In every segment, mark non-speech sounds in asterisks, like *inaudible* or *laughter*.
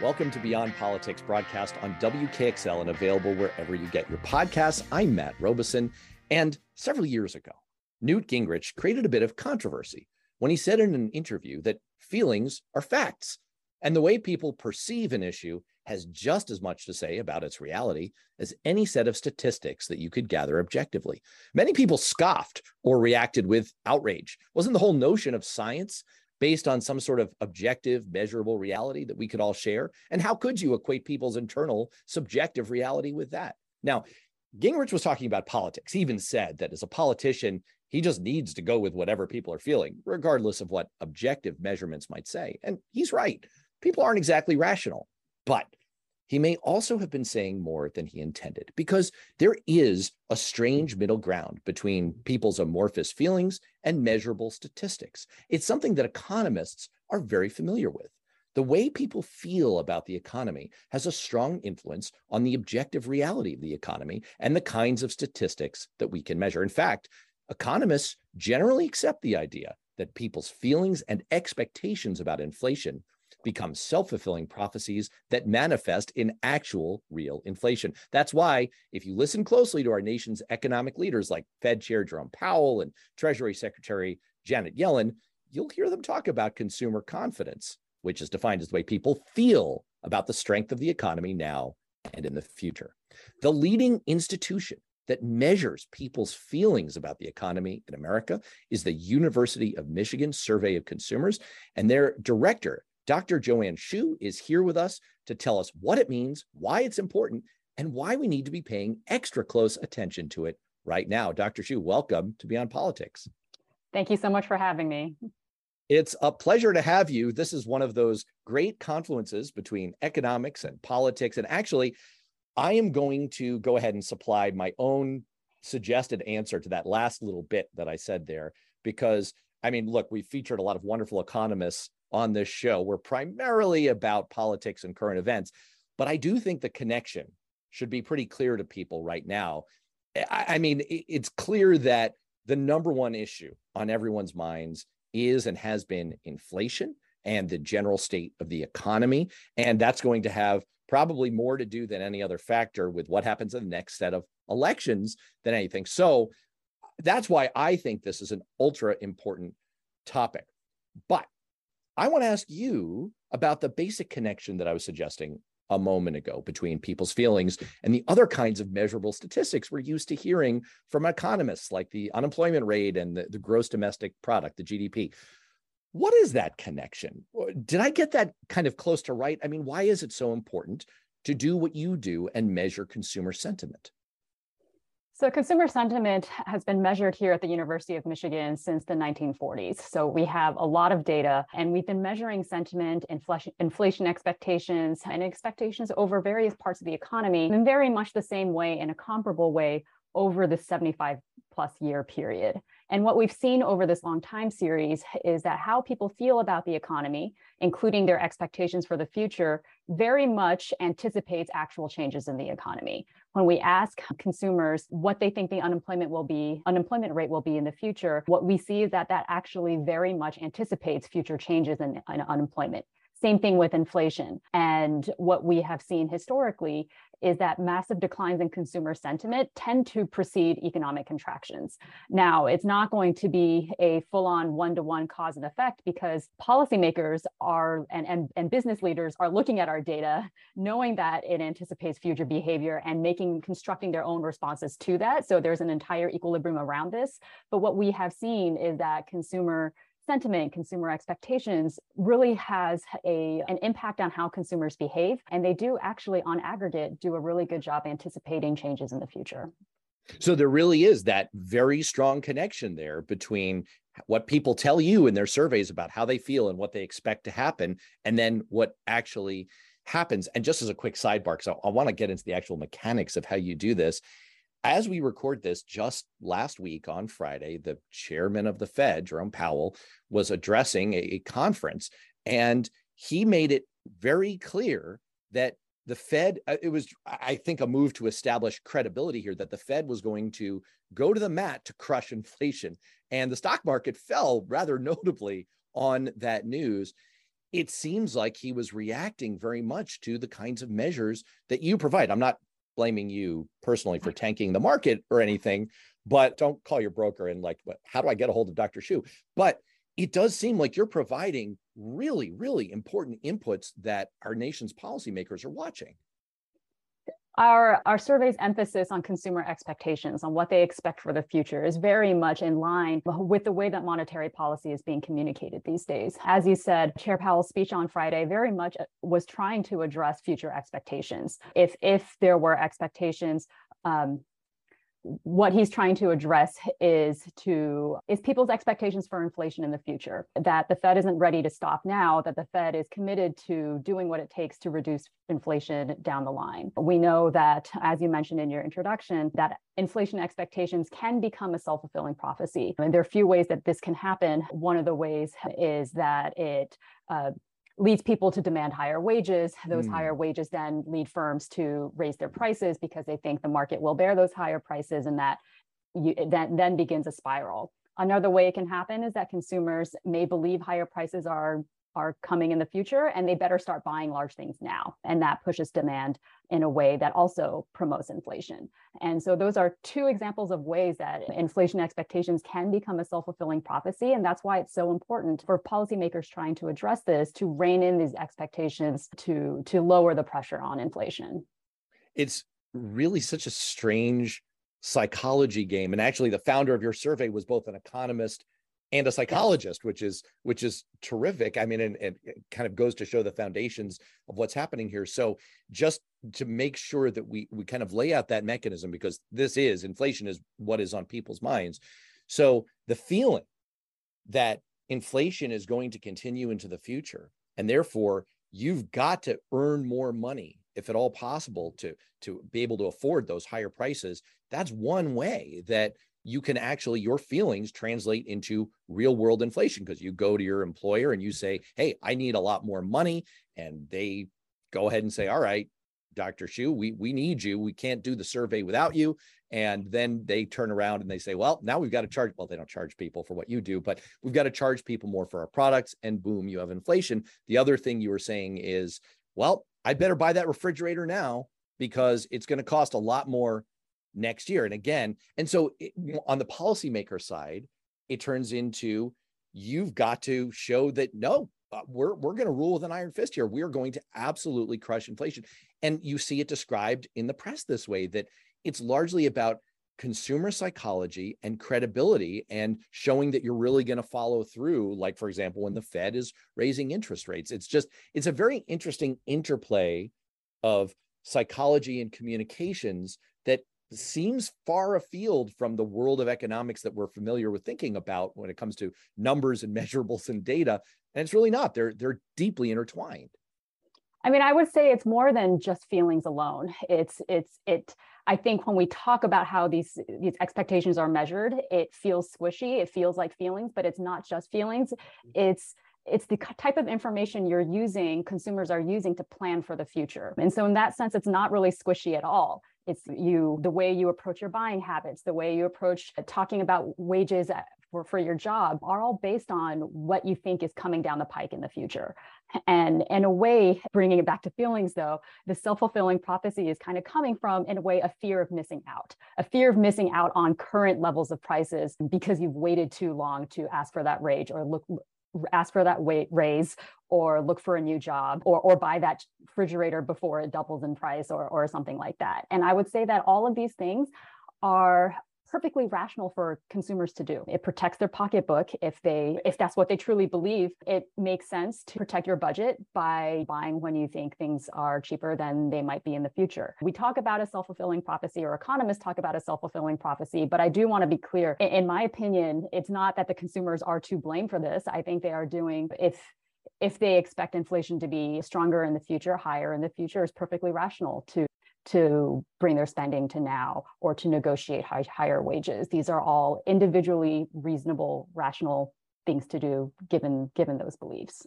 Welcome to Beyond Politics broadcast on WKXL and available wherever you get your podcasts. I'm Matt Robison, and several years ago, Newt Gingrich created a bit of controversy when he said in an interview that feelings are facts and the way people perceive an issue has just as much to say about its reality as any set of statistics that you could gather objectively. Many people scoffed or reacted with outrage. Wasn't the whole notion of science based on some sort of objective, measurable reality that we could all share? And how could you equate people's internal subjective reality with that? Now, Gingrich was talking about politics. He even said that as a politician, he just needs to go with whatever people are feeling, regardless of what objective measurements might say. And he's right. People aren't exactly rational. But he may also have been saying more than he intended because there is a strange middle ground between people's amorphous feelings and measurable statistics. It's something that economists are very familiar with. The way people feel about the economy has a strong influence on the objective reality of the economy and the kinds of statistics that we can measure. In fact, economists generally accept the idea that people's feelings and expectations about inflation become self fulfilling prophecies that manifest in actual real inflation. That's why, if you listen closely to our nation's economic leaders like Fed Chair Jerome Powell and Treasury Secretary Janet Yellen, you'll hear them talk about consumer confidence, which is defined as the way people feel about the strength of the economy now and in the future. The leading institution that measures people's feelings about the economy in America is the University of Michigan Survey of Consumers. And their director, Dr. Joanne Hsu is here with us to tell us what it means, why it's important, and why we need to be paying extra close attention to it right now. Dr. Hsu, welcome to Beyond Politics. Thank you so much for having me. It's a pleasure to have you. This is one of those great confluences between economics and politics. And actually, I am going to go ahead and supply my own suggested answer to that last little bit that I said there, because I mean, look, we featured a lot of wonderful economists on this show. We're primarily about politics and current events, but I do think the connection should be pretty clear to people right now. I, I mean, it's clear that the number one issue on everyone's minds is and has been inflation and the general state of the economy. And that's going to have probably more to do than any other factor with what happens in the next set of elections than anything. So that's why I think this is an ultra important topic. But I want to ask you about the basic connection that I was suggesting a moment ago between people's feelings and the other kinds of measurable statistics we're used to hearing from economists, like the unemployment rate and the, the gross domestic product, the GDP. What is that connection? Did I get that kind of close to right? I mean, why is it so important to do what you do and measure consumer sentiment? So consumer sentiment has been measured here at the University of Michigan since the 1940s. So we have a lot of data and we've been measuring sentiment, inflation, inflation expectations and expectations over various parts of the economy in very much the same way in a comparable way over the 75 plus year period. And what we've seen over this long time series is that how people feel about the economy, including their expectations for the future, very much anticipates actual changes in the economy. When we ask consumers what they think the unemployment will be, unemployment rate will be in the future, what we see is that that actually very much anticipates future changes in, in unemployment. Same thing with inflation. And what we have seen historically is that massive declines in consumer sentiment tend to precede economic contractions. Now, it's not going to be a full on one to one cause and effect because policymakers are and, and, and business leaders are looking at our data, knowing that it anticipates future behavior and making constructing their own responses to that. So there's an entire equilibrium around this. But what we have seen is that consumer sentiment, consumer expectations really has a, an impact on how consumers behave. And they do actually, on aggregate, do a really good job anticipating changes in the future. So there really is that very strong connection there between what people tell you in their surveys about how they feel and what they expect to happen, and then what actually happens. And just as a quick sidebar, because I, I want to get into the actual mechanics of how you do this. As we record this, just last week on Friday, the chairman of the Fed, Jerome Powell, was addressing a, a conference and he made it very clear that the Fed, uh, it was, I think, a move to establish credibility here that the Fed was going to go to the mat to crush inflation. And the stock market fell rather *laughs* notably on that news. It seems like he was reacting very much to the kinds of measures that you provide. I'm not blaming you personally for tanking the market or anything, but don't call your broker and like, how do I get a hold of Dr. Hsu? But it does seem like you're providing really, really important inputs that our nation's policymakers are watching. Our, our survey's emphasis on consumer expectations, on what they expect for the future, is very much in line with the way that monetary policy is being communicated these days. As you said, Chair Powell's speech on Friday very much uh, was trying to address future expectations. If, if there were expectations um, what he's trying to address is to is people's expectations for inflation in the future that the fed isn't ready to stop now that the fed is committed to doing what it takes to reduce inflation down the line. We know that as you mentioned in your introduction that inflation expectations can become a self-fulfilling prophecy. And there are a few ways that this can happen. One of the ways is that it uh, leads people to demand higher wages. Those mm. higher wages then lead firms to raise their prices because they think the market will bear those higher prices, and that you, that then begins a spiral. Another way it can happen is that consumers may believe higher prices are are coming in the future and they better start buying large things now and that pushes demand in a way that also promotes inflation. And so those are two examples of ways that inflation expectations can become a self-fulfilling prophecy and that's why it's so important for policymakers trying to address this to rein in these expectations to to lower the pressure on inflation. It's really such a strange psychology game and actually the founder of your survey was both an economist and a psychologist, which is which is terrific. I mean, and, and it kind of goes to show the foundations of what's happening here. So just to make sure that we we kind of lay out that mechanism because this is inflation is what is on people's minds. So the feeling that inflation is going to continue into the future, and therefore you've got to earn more money if at all possible to to be able to afford those higher prices that's one way that you can actually your feelings translate into real world inflation because you go to your employer and you say hey i need a lot more money and they go ahead and say all right dr hsu we we need you. We can't do the survey without you. And then they turn around and they say well now we've got to charge well they don't charge people for what you do but we've got to charge people more for our products and boom you have inflation. The other thing you were saying is well i better buy that refrigerator now because it's going to cost a lot more next year. And again, and so it, on the policymaker side, it turns into you've got to show that no, uh, we're we're going to rule with an iron fist here. We are going to absolutely crush inflation. And you see it described in the press this way that it's largely about consumer psychology and credibility and showing that you're really going to follow through like for example when the fed is raising interest rates it's just it's a very interesting interplay of psychology and communications seems far afield from the world of economics that we're familiar with thinking about when it comes to numbers and *laughs* measurables and data and it's really not. They're they're deeply intertwined. I mean i would say it's more than just feelings alone. It's it's it i think when we talk about how these these expectations are measured it feels squishy it feels like feelings but it's not just feelings. Mm-hmm. It's it's the type of information you're using consumers are using to plan for the future. And so in that sense it's not really squishy at all it's you the way you approach your buying habits the way you approach uh, talking about wages uh, for, for your job are all based on what you think is coming down the pike in the future. *laughs* And in a way bringing it back to feelings though the self-fulfilling prophecy is kind of coming from in a way a fear of missing out a fear of missing out on current levels of prices because you've waited too long to ask for that rage or look ask for that weight raise or look for a new job or, or buy that refrigerator before it doubles in price or, or something like that. And I would say that all of these things are perfectly rational for consumers to do. It protects their pocketbook if they if that's what they truly believe. It makes sense to protect your budget by buying when you think things are cheaper than they might be in the future. We talk about a self-fulfilling prophecy or economists talk about a self-fulfilling prophecy, but I do want to be clear. In my opinion, it's not that the consumers are to blame for this. I think they are doing if if they expect inflation to be stronger in the future, higher in the future, is perfectly rational to to bring their spending to now or to negotiate high, higher wages. These are all individually reasonable, rational things to do given given those beliefs.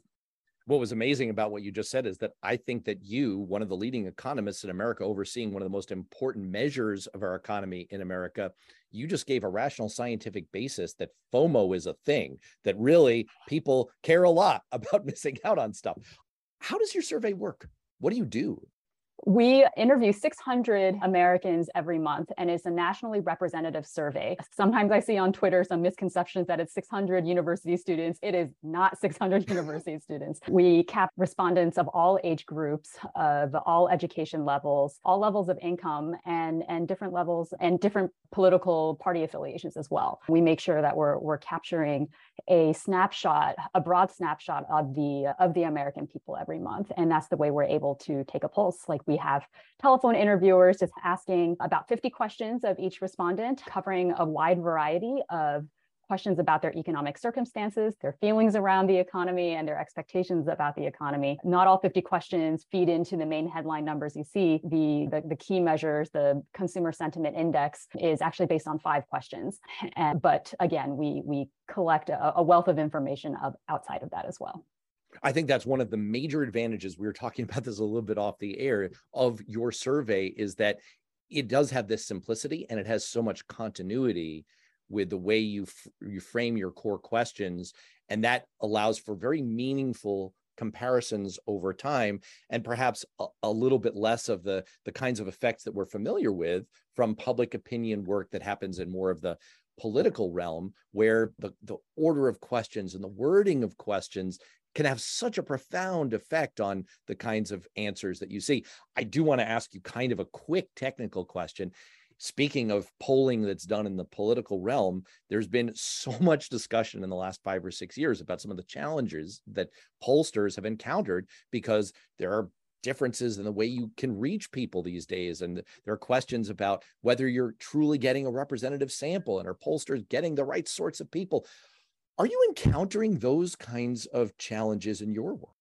What was amazing about what you just said is that I think that you, one of the leading economists in America, overseeing one of the most important measures of our economy in America, you just gave a rational scientific basis that FOMO is a thing, that really people care a lot *laughs* about missing out on stuff. How does your survey work? What do you do? We interview 600 Americans every month, and it's a nationally representative survey. Sometimes I see on Twitter some misconceptions that it's 600 university students. It is not *laughs* 600 university students. We cap respondents of all age groups, of all education levels, all levels of income, and, and different levels and different political party affiliations as well. We make sure that we're, we're capturing a snapshot, a broad snapshot of the of the American people every month, and that's the way we're able to take a pulse. Like we have telephone interviewers just asking about 50 questions of each respondent, covering a wide variety of questions about their economic circumstances, their feelings around the economy, and their expectations about the economy. Not all 50 questions feed into the main headline numbers you see. The, the, the key measures, the consumer sentiment index, is actually based on five questions. *laughs* And, but again, we, we collect a, a wealth of information of, outside of that as well. I think that's one of the major advantages. We were talking *laughs* about this a little bit off the air of your survey is that it does have this simplicity and it has so much continuity with the way you f- you frame your core questions and that allows for very meaningful comparisons over time and perhaps a, a, little bit less of the the kinds of effects that we're familiar with from public opinion work that happens in more of the political realm where the, the order of questions and the wording of questions can have such a profound effect on the kinds of answers that you see. I do want to ask you kind of a quick technical question. Speaking of polling that's done in the political realm, there's been so *laughs* much discussion in the last five or six years about some of the challenges that pollsters have encountered because there are differences in the way you can reach people these days. And there are questions about whether you're truly getting a representative sample and are pollsters getting the right sorts of people. Are you encountering those kinds of challenges in your work?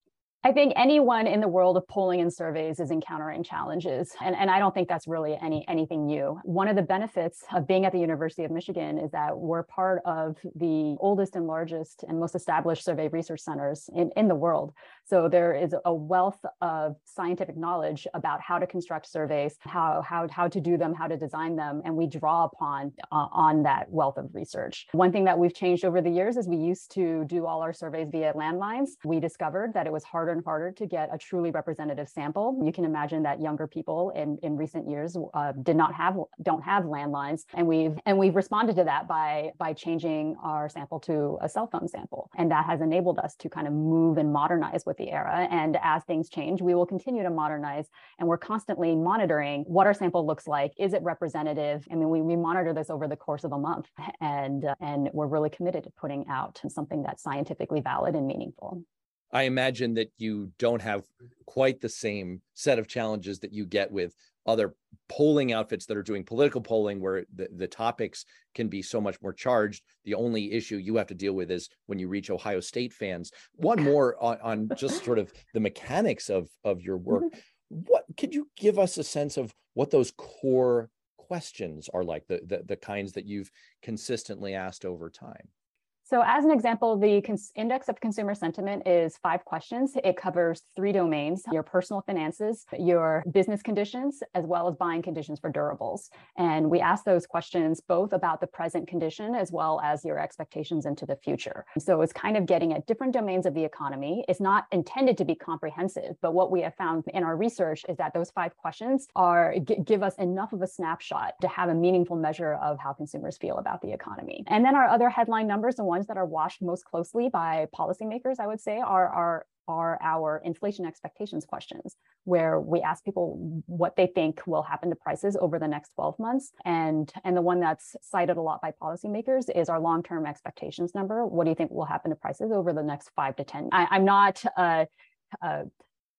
I think anyone in the world of polling and surveys is encountering challenges. And, and I don't think that's really any anything new. One of the benefits of being at the University of Michigan is that we're part of the oldest and largest and most established survey research centers in, in the world. So there is a wealth of scientific knowledge about how to construct surveys, how, how, how to do them, how to design them, and we draw upon uh, on that wealth of research. One thing that we've changed over the years is we used to do all our surveys via landlines. We discovered that it was harder and harder to get a truly representative sample. You can imagine that younger people in, in recent years uh, did not have don't have landlines, and we've and we've responded to that by by changing our sample to a cell phone sample, and that has enabled us to kind of move and modernize with the era. And as things change, we will continue to modernize, and we're constantly monitoring what our sample looks like. Is it representative? I mean, we, we monitor this over the course of a month, *laughs* and uh, and we're really committed to putting out something that's scientifically valid and meaningful. I imagine that you don't have quite the same set of challenges that you get with other polling outfits that are doing political polling where the, the topics can be so much more charged. The only issue you have to deal with is when you reach Ohio State fans. One *laughs* more on, on just sort of the mechanics of, of your work. Mm-hmm. What could you give us a sense of what those core questions are like, the, the, the kinds that you've consistently asked over time? So as an example, the index of consumer sentiment is five questions. It covers three domains, your personal finances, your business conditions, as well as buying conditions for durables. And we ask those questions both about the present condition as well as your expectations into the future. So it's kind of getting at different domains of the economy. It's not intended to be comprehensive, but what we have found in our research is that those five questions are give us enough of a snapshot to have a meaningful measure of how consumers feel about the economy. And then our other headline numbers, the ones ones that are watched most closely by policymakers, I would say, are, are are our inflation expectations questions, where we ask people what they think will happen to prices over the next 12 months. And, and the one that's cited a lot by policymakers is our long-term expectations number. What do you think will happen to prices over the next five to 10? I, am not uh, uh,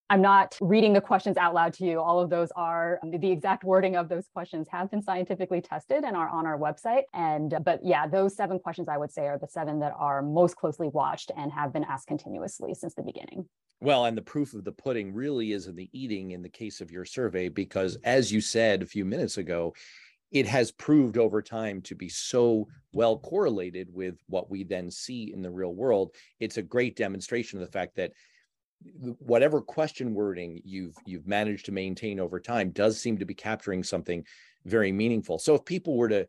I'm not reading the questions out loud to you. All of those are um, the exact wording of those questions have been scientifically tested and are on our website. And uh, but yeah, those seven questions I would say are the seven that are most closely watched and have been asked continuously since the beginning. Well, and the proof of the pudding really is in the eating in the case of your survey, because as you said a few minutes ago, it has proved over time to be so well correlated with what we then see in the real world. It's a great demonstration of the fact that whatever question wording you've you've managed to maintain over time does seem to be capturing something very meaningful. So if people were to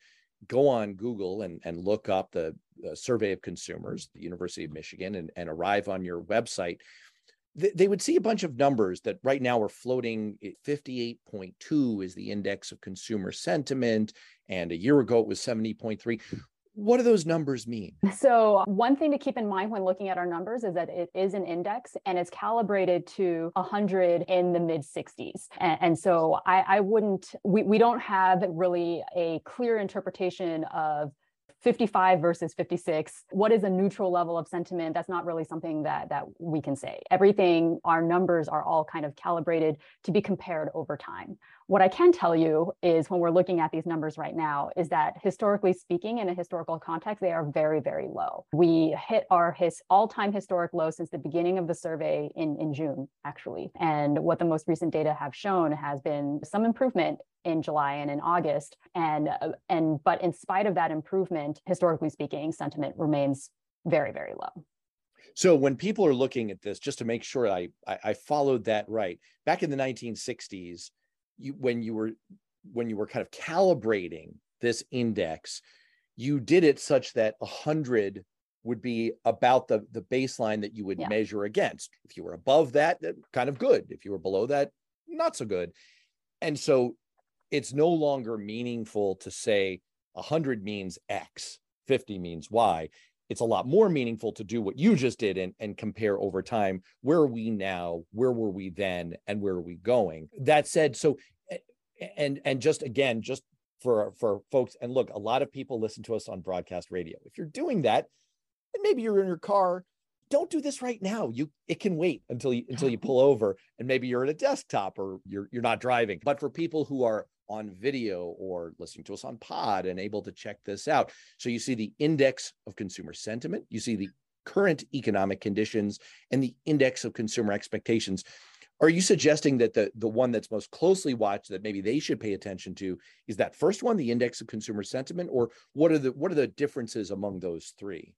go on Google and, and look up the, the survey of consumers, the University of Michigan, and, and arrive on your website, they would see a bunch of numbers that right now are floating 58.2 is the index of consumer sentiment and a year ago it was 70.3 what do those numbers mean? So, one thing to keep in mind when looking at our numbers is that it is an index and it's calibrated to 100 in the mid 60s. And, and so, I, I wouldn't, we, we don't have really a clear interpretation of 55 versus 56 what is a neutral level of sentiment? That's not really something that that we can say. Everything our numbers are all kind of calibrated to be compared over time. What i can tell you is when we're looking at these numbers right now is that historically speaking in a historical context they are very very low. We hit our his all-time historic low since the beginning of the survey in in june actually. And what the most recent data have shown has been some improvement in July and in August. And uh, and but in spite of that improvement, historically speaking, sentiment remains very very low. So when people are looking at this, just to make sure I I, I followed that right, back in the 1960s, you when you were when you were kind of calibrating this index, you did it such that 100 would be about the the baseline that you would yeah. measure against. If you were above that, kind of good. If you were below that, not so good. And so it's no longer meaningful to say 100 means X, 50 means Y. It's a lot more meaningful to do what you just did and, and compare over time. Where are we now? Where were we then? And where are we going? That said, so eh, eh, and and just again, just for for folks, and look, a lot of people listen to us on broadcast radio. If you're doing that, and maybe you're in your car, don't do this right now. You it can wait until you until you pull over and maybe you're at a desktop or you're you're not driving. But for people who are on video or listening to us on pod and able to check this out. So you see the index of consumer sentiment, you see the current economic conditions and the index of consumer expectations. Are you suggesting that the the one that's most closely watched that maybe they should pay attention to is that first one, the index of consumer sentiment, or what are the what are the differences among those three?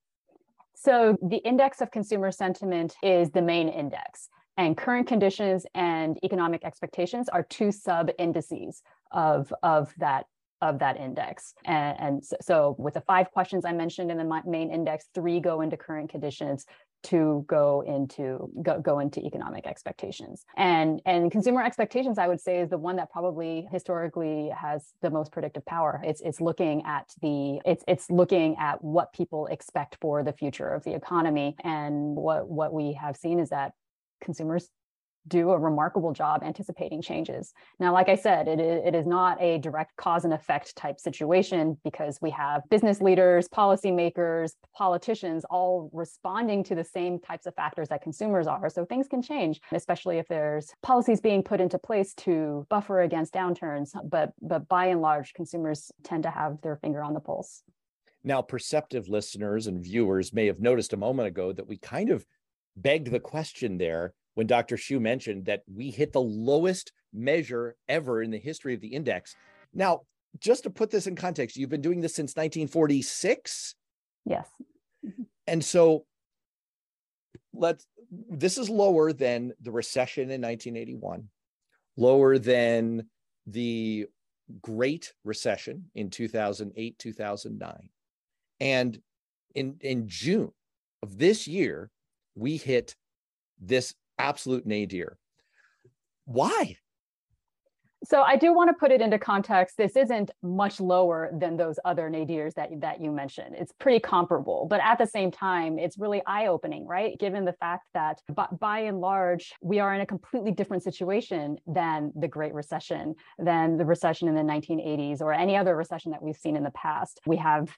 So the index of consumer sentiment is the main index and current conditions and economic expectations are two sub indices of of that of that index. And, and so, with the five questions I mentioned in the main index, three go into current conditions, two go into go, go into economic expectations. And and consumer expectations, I would say, is the one that probably historically has the most predictive power. It's it's looking at the it's it's looking at what people expect for the future of the economy. And what what we have seen is that consumers do a remarkable job anticipating changes. Now, like I said, it is, it is not a direct cause and effect type situation because we have business leaders, policymakers, politicians all responding to the same types of factors that consumers are. So things can change, especially if there's policies being put into place to buffer against downturns. But but by and large, consumers tend to have their finger on the pulse. Now, perceptive listeners and viewers may have noticed a moment ago that we kind of begged the question there when Dr. Hsu mentioned that we hit the lowest measure ever in the history of the index. Now, just to put this in context, you've been doing this since 1946. Yes. Mm-hmm. And so let's this is lower than the recession in 1981, lower than the Great Recession in 2008, 2009. And in, in June of this year, we hit this absolute nadir. Why? So I do want to put it into context. This isn't much lower than those other nadirs that, that you mentioned. It's pretty comparable, but at the same time, it's really eye-opening, right? Given the fact that by, by and large, we are in a completely different situation than the Great Recession, than the recession in the 1980s or any other recession that we've seen in the past. We have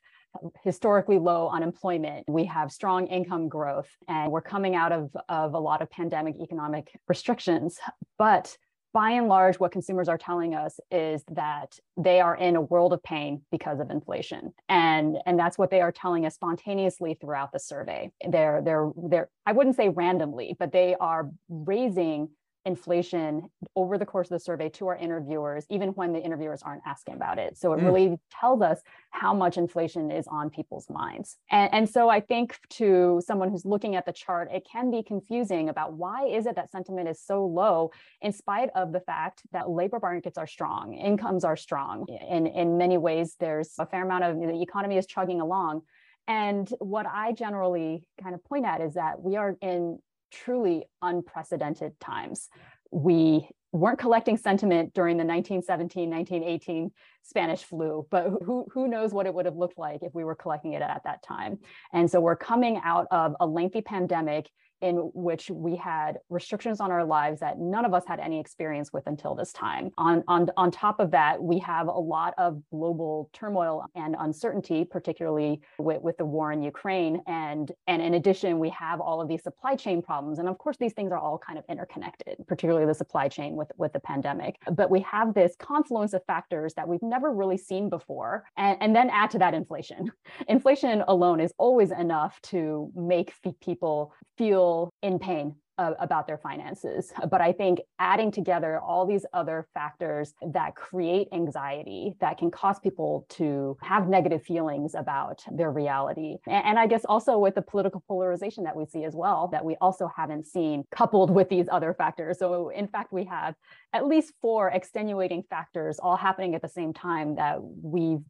historically low unemployment. We have strong income growth, and we're coming out of, of a lot of pandemic economic restrictions. But by and large, what consumers are telling us is that they are in a world of pain because of inflation. And, and that's what they are telling us spontaneously throughout the survey. They're, they're, they're, I wouldn't say randomly, but they are raising inflation over the course of the survey to our interviewers, even when the interviewers aren't asking about it. So it mm. really tells us how much inflation is on people's minds. And, and so I think to someone who's looking at the chart, it can be confusing about why is it that sentiment is so low in spite of the fact that labor markets are strong, incomes are strong. In, in many ways, there's a fair amount of the economy is chugging along. And what I generally kind of point at is that we are in truly unprecedented times. We weren't collecting sentiment during the 1917, 1918 Spanish flu, but who, who knows what it would have looked like if we were collecting it at that time. And so we're coming out of a lengthy pandemic in which we had restrictions on our lives that none of us had any experience with until this time. On, on, on top of that, we have a lot of global turmoil and uncertainty, particularly with, with the war in Ukraine. And, and in addition, we have all of these supply chain problems. And of course, these things are all kind of interconnected, particularly the supply chain with, with the pandemic. But we have this confluence of factors that we've never really seen before. And, and then add to that inflation. *laughs* inflation alone is always enough to make people feel in pain uh, about their finances. But I think adding together all these other factors that create anxiety that can cause people to have negative feelings about their reality. And, and, I guess also with the political polarization that we see as well, that we also haven't seen coupled with these other factors. So, in fact, we have at least four extenuating factors all happening at the same time that we've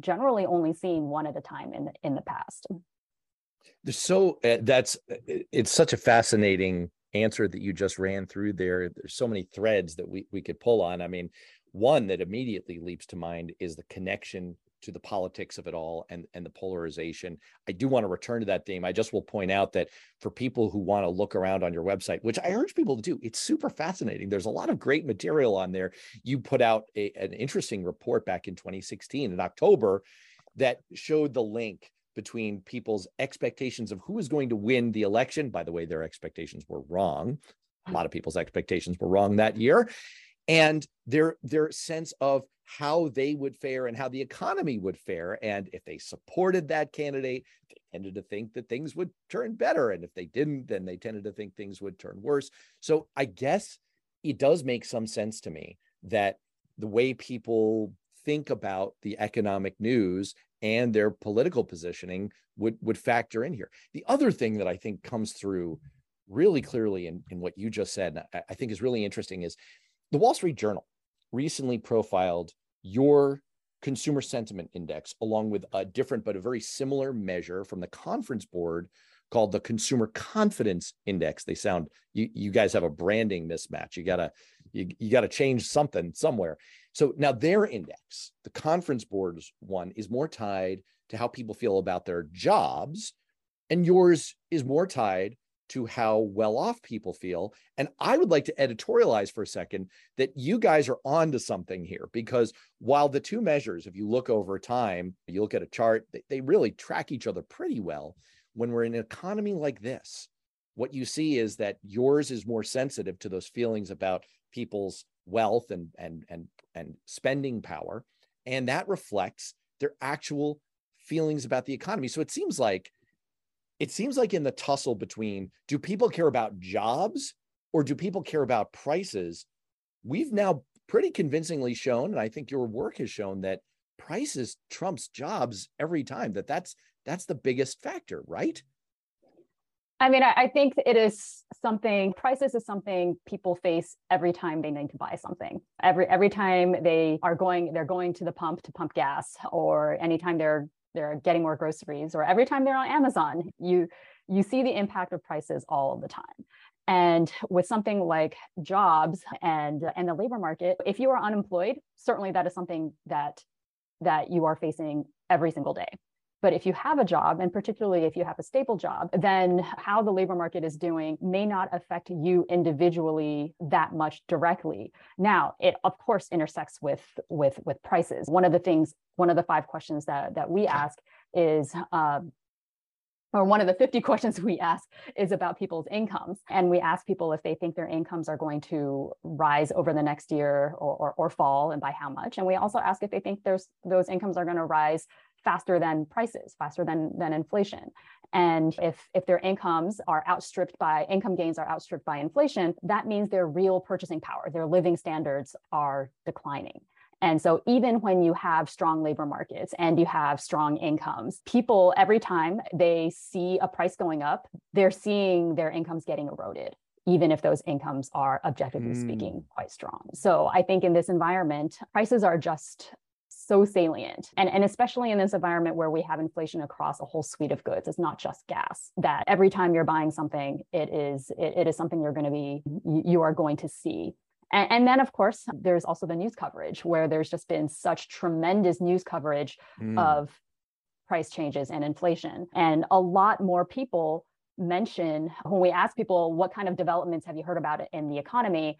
generally only seen one at a time in the, in the past there's so uh, that's uh, it's such a fascinating answer that you just ran through there. There's so many threads that we, we could pull on. I mean one that immediately leaps to mind is the connection to the politics of it all and and the polarization. I do want to return to that theme i just will point out that for people who want to look around on your website which i urge people to do it's super fascinating. There's a lot of great material on there. You put out a, an interesting report back in 2016 in october that showed the link between people's expectations of who is going to win the election. By the way, their expectations were wrong. A lot of people's expectations were wrong that year. And their their sense of how they would fare and how the economy would fare. And if they supported that candidate, they tended to think that things would turn better. And if they didn't, then they tended to think things would turn worse. So I guess it does make some sense to me that the way people think about the economic news and their political positioning would would factor in here. The other thing that I think comes through really clearly in, in what you just said, I, I think is really interesting, is the Wall Street Journal recently profiled your consumer sentiment index along with a different but a very similar measure from the conference board called the consumer confidence index. They sound you you guys have a branding mismatch. You gotta you, you gotta change something somewhere so now their index, the conference board's one, is more tied to how people feel about their jobs, and yours is more tied to how well off people feel. And I would like to editorialize for a second that you guys are on to something here because while the two measures, if you look over time, you look at a chart, they, they really track each other pretty well. When we're in an economy like this, what you see is that yours is more sensitive to those feelings about people's wealth and and and and spending power and that reflects their actual feelings about the economy. So it seems like it seems like in the tussle between do people care about jobs or do people care about prices? We've now pretty convincingly shown and i think your work has shown that prices trumps jobs every time that that's that's the biggest factor right I mean, I, I, think it is something. Prices is something people face every time they need to buy something. Every every time they are going, they're going to the pump to pump gas, or anytime they're they're getting more groceries, or every time they're on Amazon. You you see the impact of prices all of the time. And with something like jobs and, and the labor market, if you are unemployed, certainly that is something that, that you are facing every single day. But if you have a job, and particularly if you have a stable job, then how the labor market is doing may not affect you individually that much directly. Now, it of course intersects with with with prices. One of the things, one of the five questions that that we ask is. Uh, or one of the 50 *laughs* questions we ask is about people's incomes. And we ask people if they think their incomes are going to rise over the next year or, or, or fall and by how much. And we also ask if they think there's those incomes are going to rise faster than prices, faster than, than inflation. And if, if their incomes are outstripped by income gains are outstripped by inflation, that means their real purchasing power, their living standards are declining. And so, even when you have strong labor markets and you have strong incomes, people, every time they see a price going up, they're seeing their incomes getting eroded, even if those incomes are objectively mm. speaking quite strong. So, I think in this environment, prices are just so salient and, and especially in this environment where we have inflation across a whole suite of goods it's not just gas that every time you're buying something it is it, it is something you're going to be you are going to see and, and, then, of course, there's also the news coverage where there's just been such tremendous news coverage mm. of price changes and inflation. And a lot more people mention when we ask people, what kind of developments have you heard about in the economy?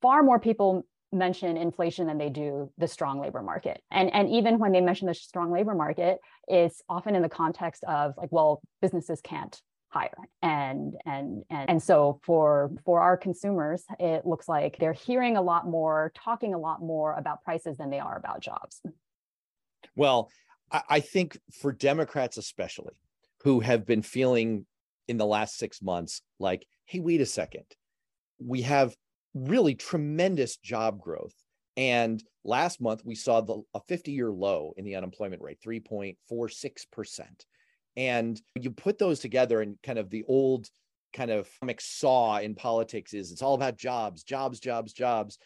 Far more people mention inflation than they do the strong labor market. And, and even when they mention the strong labor market, it's often in the context of like, well, businesses can't hire. and and and and so for for our consumers it looks like they're hearing a lot more talking a lot more about prices than they are about jobs well i think for democrats especially who have been feeling in the last 6 months like hey wait a second we have really tremendous job growth and last month we saw the a 50 year low in the unemployment rate 3.46% and you put those together and kind of the old kind of saw in politics is it's all about jobs, jobs, jobs, jobs.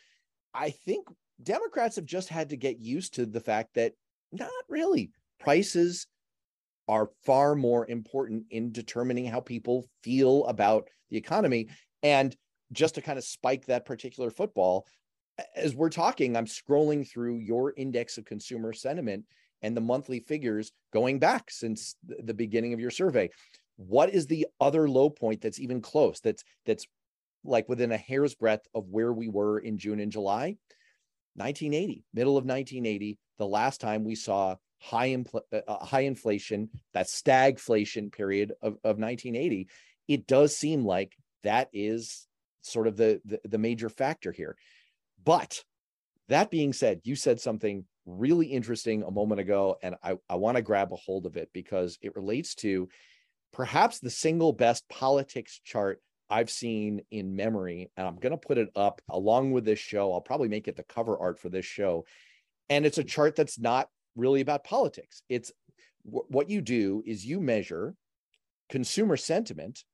I think Democrats have just had to get used to the fact that not really. Prices are far more important in determining how people feel about the economy. And just to kind of spike that particular football, as we're talking, I'm scrolling through your index of consumer sentiment and the monthly figures going back since the beginning of your survey. What is the other low point that's even close that's that's like within a hair's breadth of where we were in June and July? 1980 middle of 1980 the last time we saw high impl- uh, uh, high inflation that stagflation period of, of 1980 it does seem like that is sort of the, the the major factor here but that being said you said something really interesting a moment ago, and I, I want to grab a hold of it because it relates to perhaps the single best politics chart I've seen in memory. And I'm going to put it up along with this show. I'll probably make it the cover art for this show. And it's a chart that's not really about politics. It's what you do is you measure consumer sentiment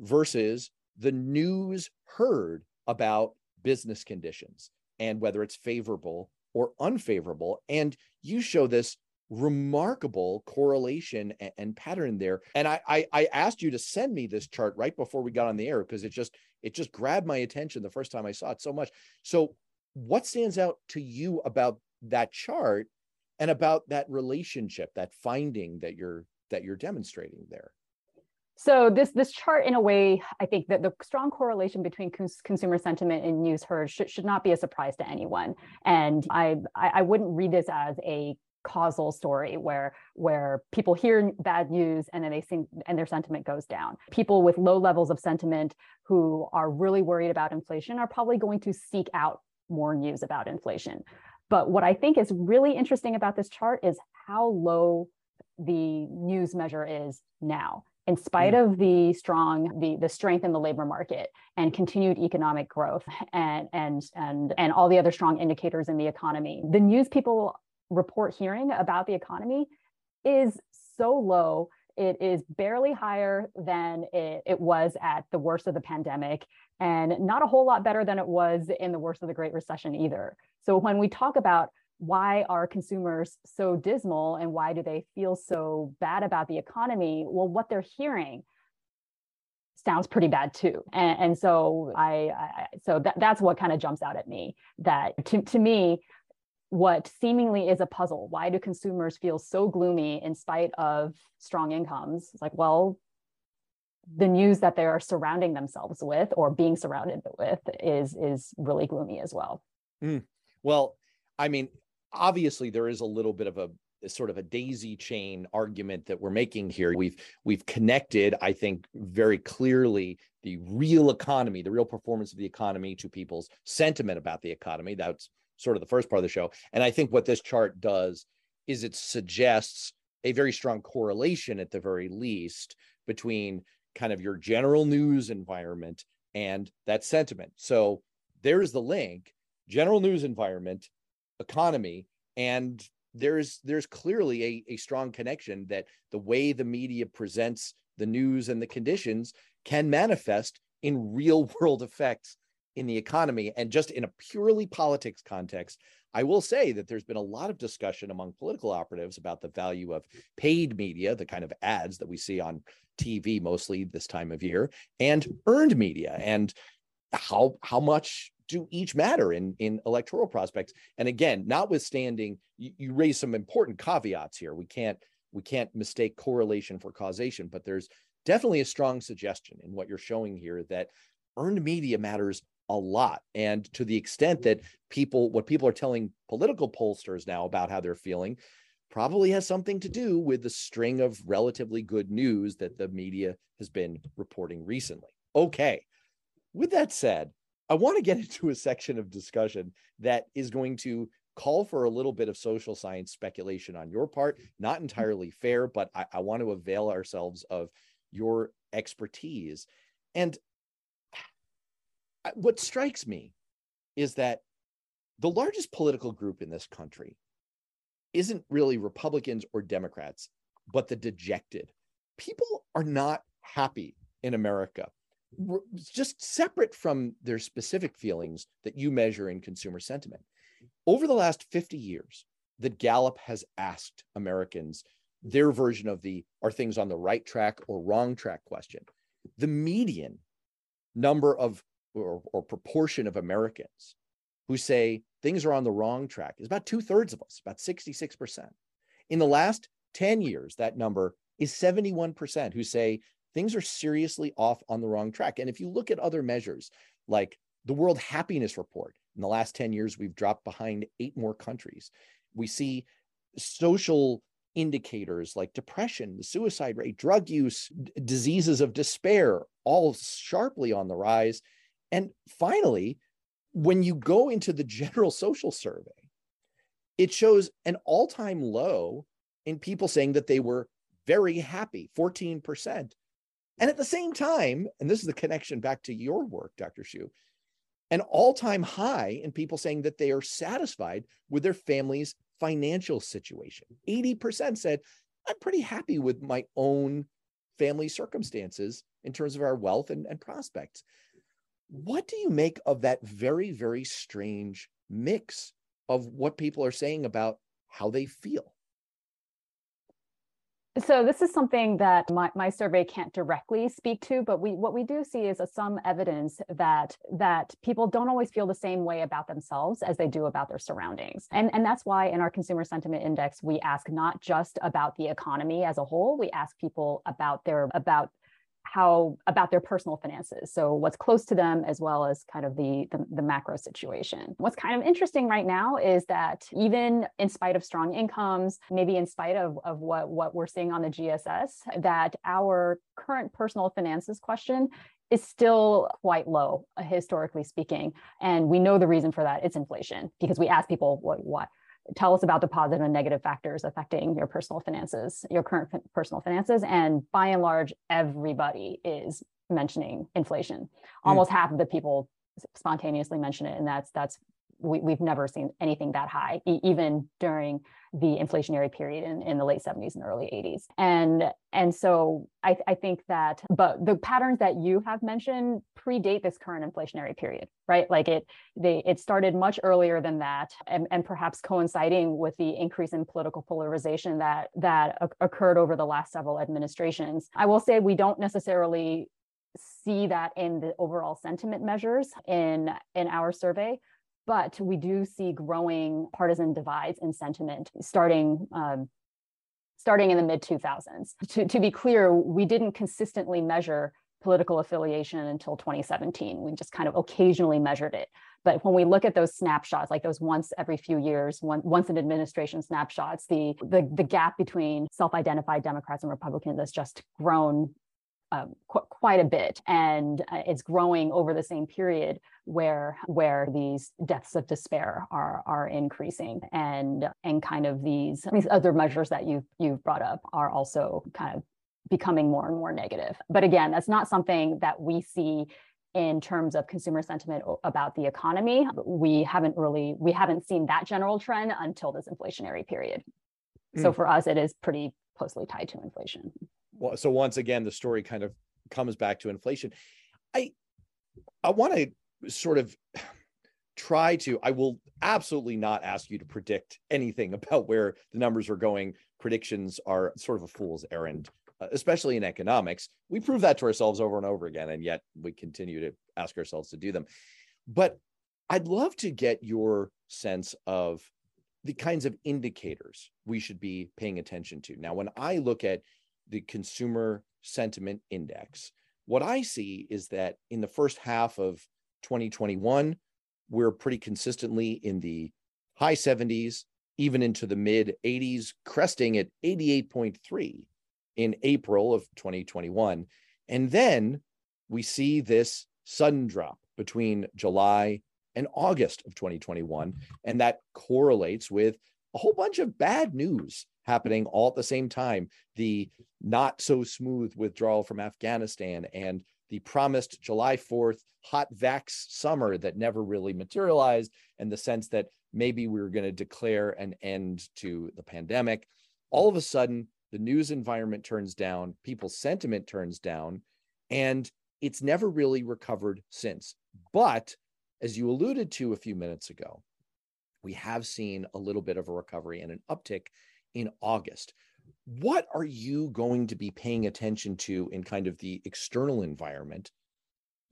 versus the news heard about business conditions and whether it's favorable or unfavorable. And you show this remarkable correlation and, and pattern there. And I, I, I asked you to send me this chart right before we got on the air because it just it just grabbed my attention the first time I saw it so much. So what stands out to you about that chart and about that relationship, that finding that you're that you're demonstrating there? So this this chart, in a way, I think that the strong correlation between cons- consumer sentiment and news heard should, should not be a surprise to anyone. And I, I wouldn't read this as a causal story where where people hear bad news and then they think and their sentiment goes down. People with low levels of sentiment who are really worried about inflation are probably going to seek out more news about inflation. But what i think is really interesting about this chart is how low the news measure is now in spite mm. of the strong the the strength in the labor market and continued economic growth and and and and all the other strong indicators in the economy the news people report hearing about the economy is so low it is barely higher than it, it was at the worst of the pandemic and not a whole lot better than it was in the worst of the great recession either so when we talk about why are consumers so dismal and why do they feel so bad about the economy? Well, what they're hearing sounds pretty bad too. And, and so I, I, so that, that's what kind of jumps out at me that to, to me, what seemingly is a puzzle. Why do consumers feel so gloomy in spite of strong incomes? It's like, well, the news that they are surrounding themselves with or being surrounded with is is really gloomy as well. Mm. Well, I mean, obviously there is a little bit of a sort of a daisy chain argument that we're making here. We've we've connected, I think, very clearly the real economy, the real performance of the economy to people's sentiment about the economy. That's sort of the first part of the show. And I think what this chart does is it suggests a very strong correlation at the very least between kind of your general news environment and that sentiment. So there's the link, general news environment, economy, and there's there's clearly a, a strong connection that the way the media presents the news and the conditions can manifest in real *laughs* world effects in the economy. And just in a purely politics context i will say that there's been a lot of discussion among political operatives about the value of paid media the kind of ads that we see on tv mostly this time of year and earned media. And how how much do each matter in in electoral prospects and again notwithstanding you, you raise some important caveats here we can't we can't mistake correlation for causation but there's definitely a strong suggestion in what you're showing here that earned media matters a lot. And to the extent that people, what people are telling political pollsters now about how they're feeling, probably has something to do with the string of relatively good news that the media has been reporting recently. Okay. With that said, I want to get *laughs* into a section of discussion that is going to call for a little bit of social science speculation on your part. Not entirely fair, but I, I want to avail ourselves of your expertise. And what strikes me is that the largest political group in this country isn't really Republicans or Democrats, but the dejected. People are not happy in America, just separate from their specific feelings that you measure in consumer sentiment. Over the last 50 years, that Gallup has asked Americans their version of the are things on the right track or wrong track question. The median number of or, or proportion of Americans who say things are on the wrong track is about two thirds of us, about 66%. In the last 10 years, that number is 71% who say things are seriously off on the wrong track. And if you look at other measures like the World Happiness Report, in the last 10 years, we've dropped behind eight more countries. We see social indicators like depression, the suicide rate, drug use, d- diseases of despair, all sharply on the rise. And finally, when you go into the general social survey, it shows an all time low in people saying that they were very happy 14%. And at the same time, and this is the connection back to your work, Dr. Hsu, an all time high in people saying that they are satisfied with their family's financial situation. 80% said, I'm pretty happy with my own family circumstances in terms of our wealth and, and prospects. What do you make of that very, very strange mix of what people are saying about how they feel? So this is something that my, my survey can't directly speak to, but we what we do see is a, some evidence that that people don't always feel the same way about themselves as they do about their surroundings. And, and that's why in our consumer sentiment index, we ask not just about the economy as a whole, we ask people about their about how about their personal finances so what's close to them as well as kind of the, the, the macro situation what's kind of interesting right now is that even in spite of strong incomes maybe in spite of, of what what we're seeing on the gss that our current personal finances question is still quite low, uh, historically speaking. And we know the reason for that. It's inflation because we ask people what, what tell us about the positive and negative factors affecting your personal finances, your current personal finances. And by and large, everybody is mentioning inflation. Almost mm. half of the people spontaneously mention it. And that's that's we, have never seen anything that high, e- even during the inflationary period in, in the late 70s and early 80s. And and so I, I think that, but the patterns that you have mentioned predate this current inflationary period, right? Like it they it started much earlier than that, and, and perhaps coinciding with the increase in political polarization that that occurred over the last several administrations. I will say we don't necessarily see that in the overall sentiment measures in in our survey but we do see growing partisan divides in sentiment starting um, starting in the mid 2000s to, to be clear we didn't consistently measure political affiliation until 2017 we just kind of occasionally measured it. But when we look at those snapshots, like those once every few years, one, once an administration snapshots, the, the, the gap between self-identified Democrats and Republicans has just grown um, qu- quite a bit, and uh, it's growing over the same period where where these deaths of despair are are increasing, and and kind of these these other measures that you you've brought up are also kind of becoming more and more negative. But again, that's not something that we see in terms of consumer sentiment about the economy we haven't really we haven't seen that general trend until this inflationary period mm. so for us it is pretty closely tied to inflation so once again the story kind of comes back to inflation i i want to sort of try to i will absolutely not ask you to predict anything *laughs* about where the numbers are going predictions are sort of a fool's errand uh, especially in economics. We prove that to ourselves over and over again, and yet we continue to ask ourselves to do them. But I'd love to get your sense of the kinds of indicators we should be paying attention to. Now, when I look at the consumer sentiment index, what I see is that in the first half of 2021, we're pretty consistently in the high 70s, even into the mid 80s, cresting at 88.3 in April of 2021. And then we see this sudden drop between July and August of 2021. And that correlates with a whole bunch of bad news happening all at the same time. The not so smooth withdrawal from Afghanistan and the promised July 4th hot vax summer that never really materialized, and the sense that maybe we were going to declare an end to the pandemic. All of a sudden, the news environment turns down, people's sentiment turns down, and it's never really recovered since. But as you alluded to a few minutes ago, we have seen a little bit of a recovery and an uptick in August. What are you going to be paying attention to in kind of the external environment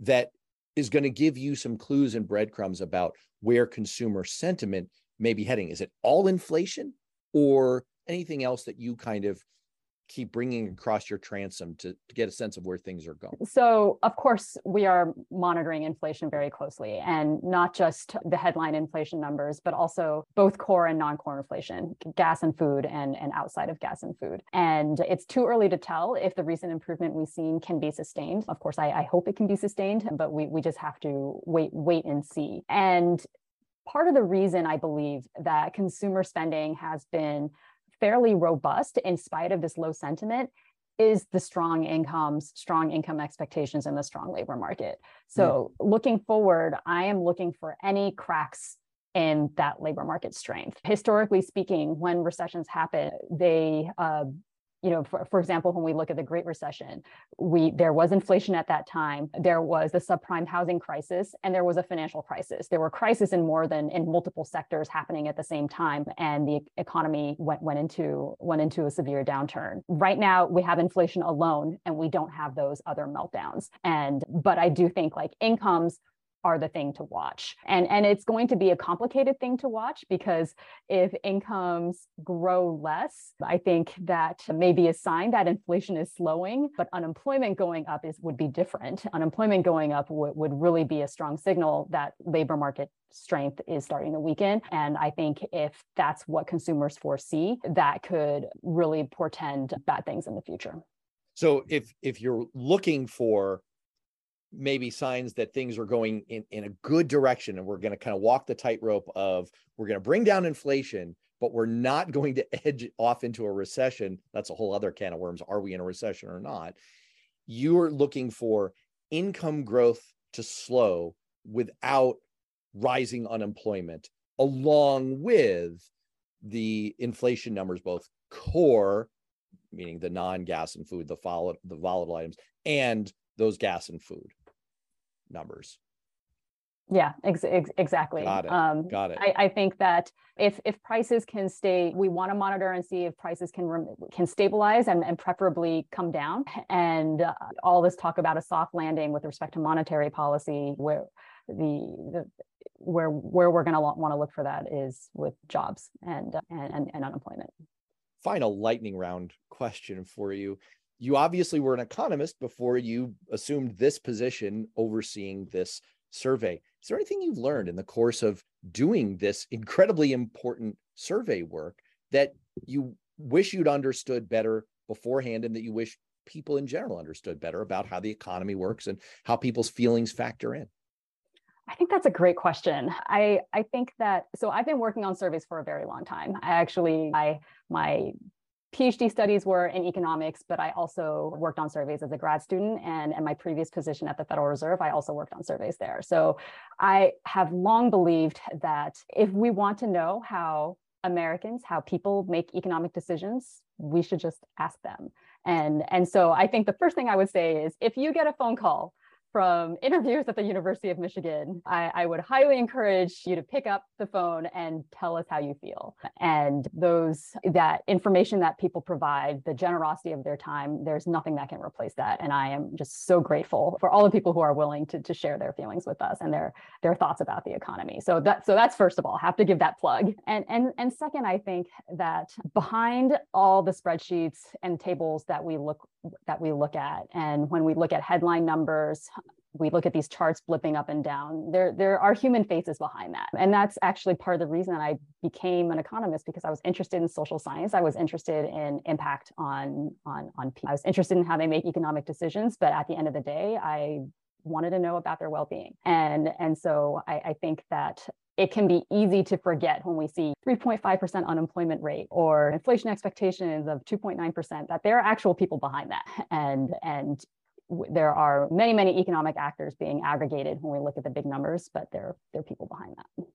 that is going to give you some clues and breadcrumbs about where consumer sentiment may be heading? Is it all inflation or anything else that you kind of keep bringing across your transom to, to, get a sense of where things are going? So, of course, we are monitoring inflation very closely and not just the headline inflation numbers, but also both core and non core inflation, gas and food, and, and outside of gas and food. And it's too early to tell if the recent improvement we've seen can be sustained. Of course, I, I hope it can be sustained, but we, we just have to wait, wait and see. And part of the reason I believe that consumer spending has been fairly robust in spite of this low sentiment is the strong incomes, strong income expectations, and the strong labor market. So, yeah. looking forward, I am looking for any cracks in that labor market strength. Historically speaking, when recessions happen, they uh, you know, for, for example, when we look at the Great Recession, we there was inflation at that time. There was the subprime housing crisis, and there was a financial crisis. There were crises in more than in multiple sectors happening at the same time, and the economy went went into went into a severe downturn. Right now, we have inflation alone, and we don't have those other meltdowns. And but I do think like incomes are the thing to watch. And, and it's going to be a complicated thing to watch because if incomes grow less, I think that may be a sign that inflation is slowing, but unemployment going up is would be different. Unemployment going up would, would really be a strong signal that labor market strength is starting to weaken. And I think if that's what consumers foresee, that could really portend bad things in the future. So if if you're looking for maybe signs that things are going in, in a good direction and we're going to kind of walk the tightrope of we're going to bring down inflation but we're not going to *laughs* edge off into a recession that's a whole other can of worms are we in a recession or not? You're looking for income growth to slow without rising unemployment along with the inflation numbers both core meaning the non-gas and food the volatile the volatile items and those gas and food numbers. Yeah, ex- ex- exactly. Got it. Um, Got it. I, I, think that if if prices can stay, we want to monitor and see if prices can rem- can stabilize and, and preferably come down. And uh, all this talk about a soft landing with respect to monetary policy, where the, the where where we're going to want to look for that is with jobs and, uh, and and unemployment. Final lightning round question for you. You obviously were an economist before you assumed this position overseeing this survey. Is there anything you've learned in the course of doing this incredibly important survey work that you wish you'd understood better beforehand and that you wish people in general understood better about how the economy works and how people's feelings factor in? I think that's a great question. I I think that so I've been working on surveys for a very long time. I actually I my PhD studies were in economics, but I also worked on surveys as a grad student. And in my previous position at the Federal Reserve, I also worked on surveys there. So I have long believed that if we want to know how Americans, how people make economic decisions, we should just ask them. And, and so I think the first thing I would say is if you get a phone call from interviews at the University of Michigan, I, I, would highly encourage you to pick up the phone and tell us how you feel. And those that information that people provide, the generosity of their time, there's nothing that can replace that. And I am just so grateful for all the people who are willing to, to share their feelings with us and their their thoughts about the economy. So that so that's first of all, have to give that plug. And and and second, I think that behind all the spreadsheets and tables that we look that we look at. And when we look at headline numbers, we look at these charts blipping up and down. There, there are human faces behind that. And that's actually part of the reason that I became an economist because I was interested in social science. I was interested in impact on, on, on people. I was interested in how they make economic decisions. But at the end of the day, I wanted to know about their well-being. And, and so I, I think that it can be easy to forget when we see 3.5% unemployment rate or inflation expectations of 2.9% that there are actual people behind that. *laughs* And and there are many many economic actors being aggregated when we look at the big numbers but there there are people behind that.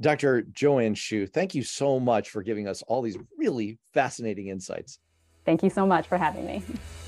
Dr joanne hsu thank you so much for giving us all these really fascinating insights. Thank you so much for having me *laughs*